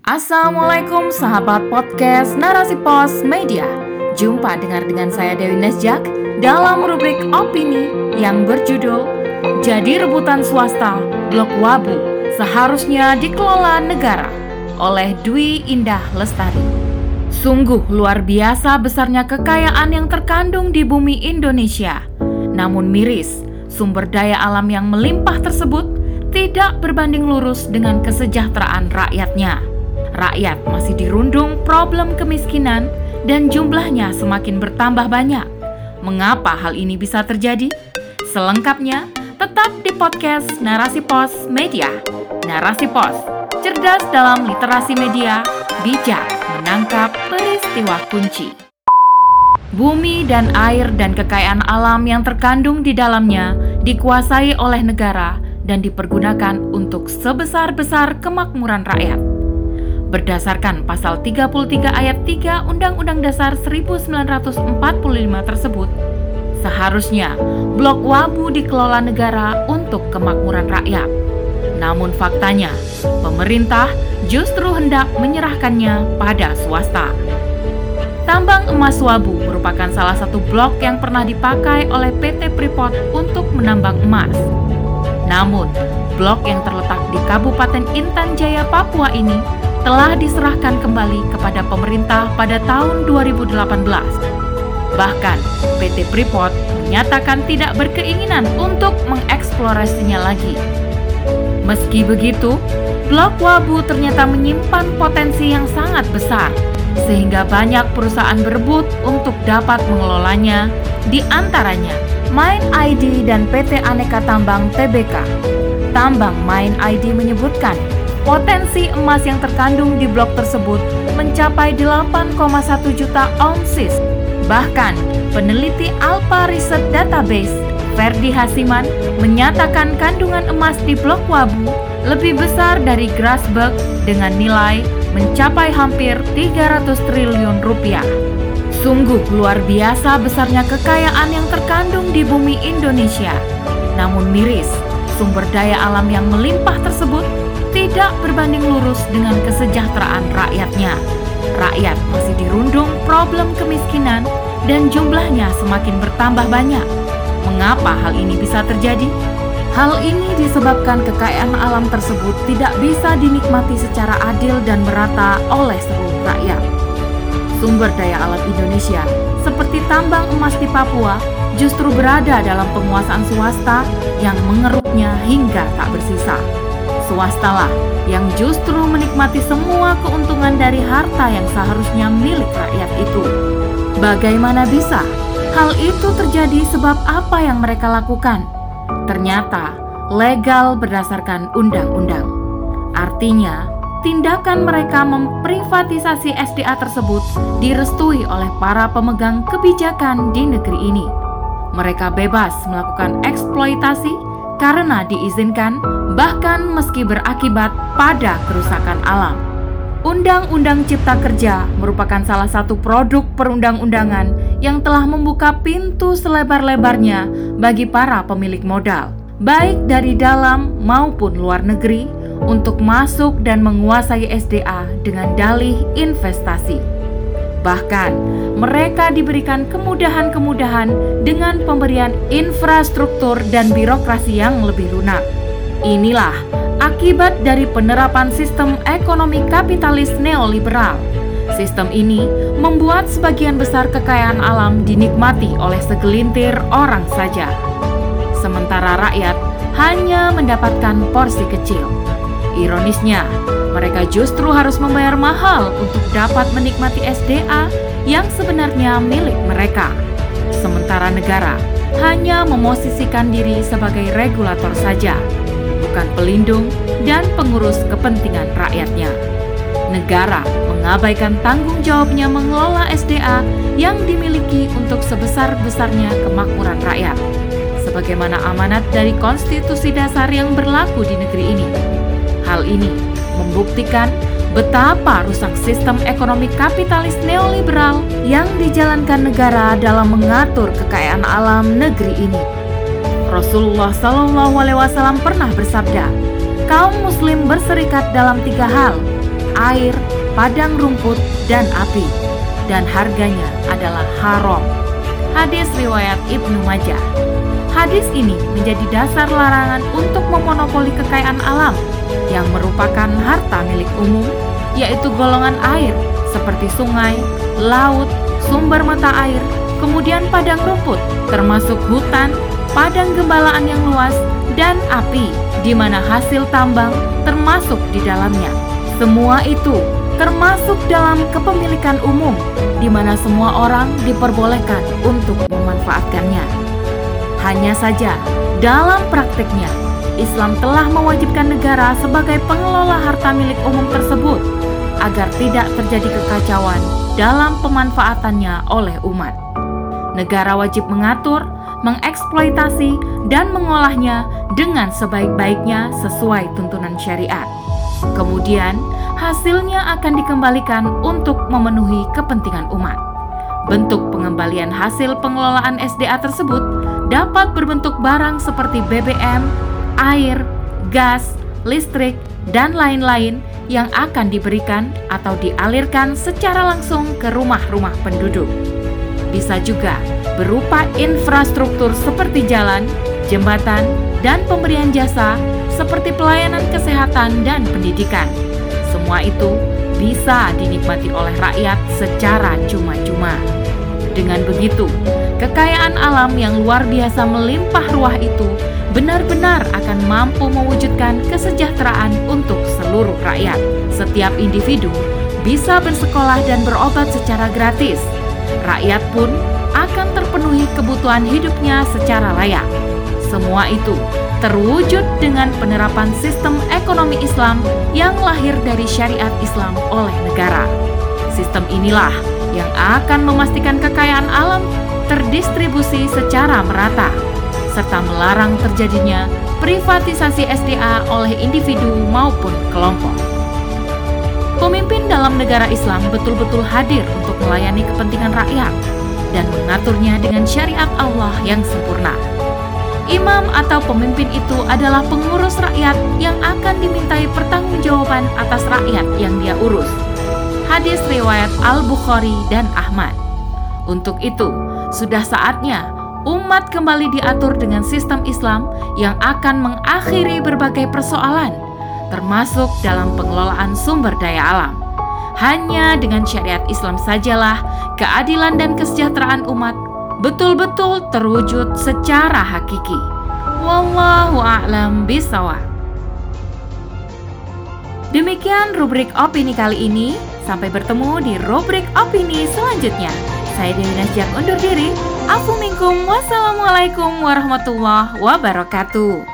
Assalamualaikum sahabat podcast Narasi Pos Media. Jumpa dengar dengan saya Dewi Nesjak dalam rubrik opini yang berjudul Jadi Rebutan Swasta Blok Wabu Seharusnya Dikelola Negara oleh Dwi Indah Lestari. Sungguh luar biasa besarnya kekayaan yang terkandung di bumi Indonesia. Namun miris, sumber daya alam yang melimpah tersebut tidak berbanding lurus dengan kesejahteraan rakyatnya rakyat masih dirundung problem kemiskinan dan jumlahnya semakin bertambah banyak. Mengapa hal ini bisa terjadi? Selengkapnya, tetap di podcast Narasi Pos Media. Narasi Pos, cerdas dalam literasi media, bijak menangkap peristiwa kunci. Bumi dan air dan kekayaan alam yang terkandung di dalamnya dikuasai oleh negara dan dipergunakan untuk sebesar-besar kemakmuran rakyat Berdasarkan pasal 33 ayat 3 Undang-Undang Dasar 1945 tersebut, seharusnya Blok Wabu dikelola negara untuk kemakmuran rakyat. Namun faktanya, pemerintah justru hendak menyerahkannya pada swasta. Tambang emas Wabu merupakan salah satu blok yang pernah dipakai oleh PT Freeport untuk menambang emas. Namun, blok yang terletak di Kabupaten Intan Jaya, Papua ini telah diserahkan kembali kepada pemerintah pada tahun 2018. Bahkan, PT Freeport menyatakan tidak berkeinginan untuk mengeksplorasinya lagi. Meski begitu, Blok Wabu ternyata menyimpan potensi yang sangat besar, sehingga banyak perusahaan berebut untuk dapat mengelolanya, di antaranya Main ID dan PT Aneka Tambang TBK. Tambang Main ID menyebutkan Potensi emas yang terkandung di blok tersebut mencapai 8,1 juta ounces. Bahkan, peneliti Alpha Research Database, Ferdi Hasiman, menyatakan kandungan emas di blok Wabu lebih besar dari Grasberg dengan nilai mencapai hampir 300 triliun rupiah. Sungguh luar biasa besarnya kekayaan yang terkandung di bumi Indonesia. Namun miris, sumber daya alam yang melimpah tersebut tidak berbanding lurus dengan kesejahteraan rakyatnya. Rakyat masih dirundung problem kemiskinan dan jumlahnya semakin bertambah banyak. Mengapa hal ini bisa terjadi? Hal ini disebabkan kekayaan alam tersebut tidak bisa dinikmati secara adil dan merata oleh seluruh rakyat. Sumber daya alam Indonesia, seperti tambang emas di Papua, justru berada dalam penguasaan swasta yang mengeruknya hingga tak bersisa swastalah yang justru menikmati semua keuntungan dari harta yang seharusnya milik rakyat itu. Bagaimana bisa hal itu terjadi sebab apa yang mereka lakukan? Ternyata legal berdasarkan undang-undang. Artinya, tindakan mereka memprivatisasi SDA tersebut direstui oleh para pemegang kebijakan di negeri ini. Mereka bebas melakukan eksploitasi karena diizinkan bahkan meski berakibat pada kerusakan alam. Undang-Undang Cipta Kerja merupakan salah satu produk perundang-undangan yang telah membuka pintu selebar-lebarnya bagi para pemilik modal, baik dari dalam maupun luar negeri, untuk masuk dan menguasai SDA dengan dalih investasi. Bahkan, mereka diberikan kemudahan-kemudahan dengan pemberian infrastruktur dan birokrasi yang lebih lunak. Inilah akibat dari penerapan sistem ekonomi kapitalis neoliberal. Sistem ini membuat sebagian besar kekayaan alam dinikmati oleh segelintir orang saja. Sementara rakyat hanya mendapatkan porsi kecil. Ironisnya, mereka justru harus membayar mahal untuk dapat menikmati SDA yang sebenarnya milik mereka. Sementara negara hanya memosisikan diri sebagai regulator saja bukan pelindung dan pengurus kepentingan rakyatnya. Negara mengabaikan tanggung jawabnya mengelola SDA yang dimiliki untuk sebesar-besarnya kemakmuran rakyat, sebagaimana amanat dari konstitusi dasar yang berlaku di negeri ini. Hal ini membuktikan betapa rusak sistem ekonomi kapitalis neoliberal yang dijalankan negara dalam mengatur kekayaan alam negeri ini. Rasulullah Shallallahu Alaihi Wasallam pernah bersabda, kaum Muslim berserikat dalam tiga hal: air, padang rumput, dan api. Dan harganya adalah haram. Hadis riwayat Ibnu Majah. Hadis ini menjadi dasar larangan untuk memonopoli kekayaan alam yang merupakan harta milik umum, yaitu golongan air seperti sungai, laut, sumber mata air, kemudian padang rumput, termasuk hutan, padang gembalaan yang luas, dan api, di mana hasil tambang termasuk di dalamnya. Semua itu termasuk dalam kepemilikan umum, di mana semua orang diperbolehkan untuk memanfaatkannya. Hanya saja, dalam praktiknya, Islam telah mewajibkan negara sebagai pengelola harta milik umum tersebut agar tidak terjadi kekacauan dalam pemanfaatannya oleh umat. Negara wajib mengatur, mengeksploitasi, dan mengolahnya dengan sebaik-baiknya sesuai tuntunan syariat. Kemudian, hasilnya akan dikembalikan untuk memenuhi kepentingan umat. Bentuk pengembalian hasil pengelolaan SDA tersebut dapat berbentuk barang seperti BBM, air, gas, listrik, dan lain-lain yang akan diberikan atau dialirkan secara langsung ke rumah-rumah penduduk. Bisa juga berupa infrastruktur seperti jalan, jembatan, dan pemberian jasa seperti pelayanan kesehatan dan pendidikan. Semua itu bisa dinikmati oleh rakyat secara cuma-cuma. Dengan begitu, kekayaan alam yang luar biasa melimpah ruah itu benar-benar akan mampu mewujudkan kesejahteraan untuk seluruh rakyat. Setiap individu bisa bersekolah dan berobat secara gratis. Rakyat pun akan terpenuhi kebutuhan hidupnya secara layak. Semua itu terwujud dengan penerapan sistem ekonomi Islam yang lahir dari syariat Islam oleh negara. Sistem inilah yang akan memastikan kekayaan alam terdistribusi secara merata, serta melarang terjadinya privatisasi SDA oleh individu maupun kelompok. Dalam negara Islam betul-betul hadir untuk melayani kepentingan rakyat dan mengaturnya dengan syariat Allah yang sempurna. Imam atau pemimpin itu adalah pengurus rakyat yang akan dimintai pertanggungjawaban atas rakyat yang dia urus. Hadis riwayat Al-Bukhari dan Ahmad. Untuk itu, sudah saatnya umat kembali diatur dengan sistem Islam yang akan mengakhiri berbagai persoalan, termasuk dalam pengelolaan sumber daya alam. Hanya dengan syariat Islam sajalah keadilan dan kesejahteraan umat betul-betul terwujud secara hakiki. Wallahu a'lam bishawab. Demikian rubrik opini kali ini. Sampai bertemu di rubrik opini selanjutnya. Saya Dewi Nasjak undur diri. Assalamualaikum warahmatullahi wabarakatuh.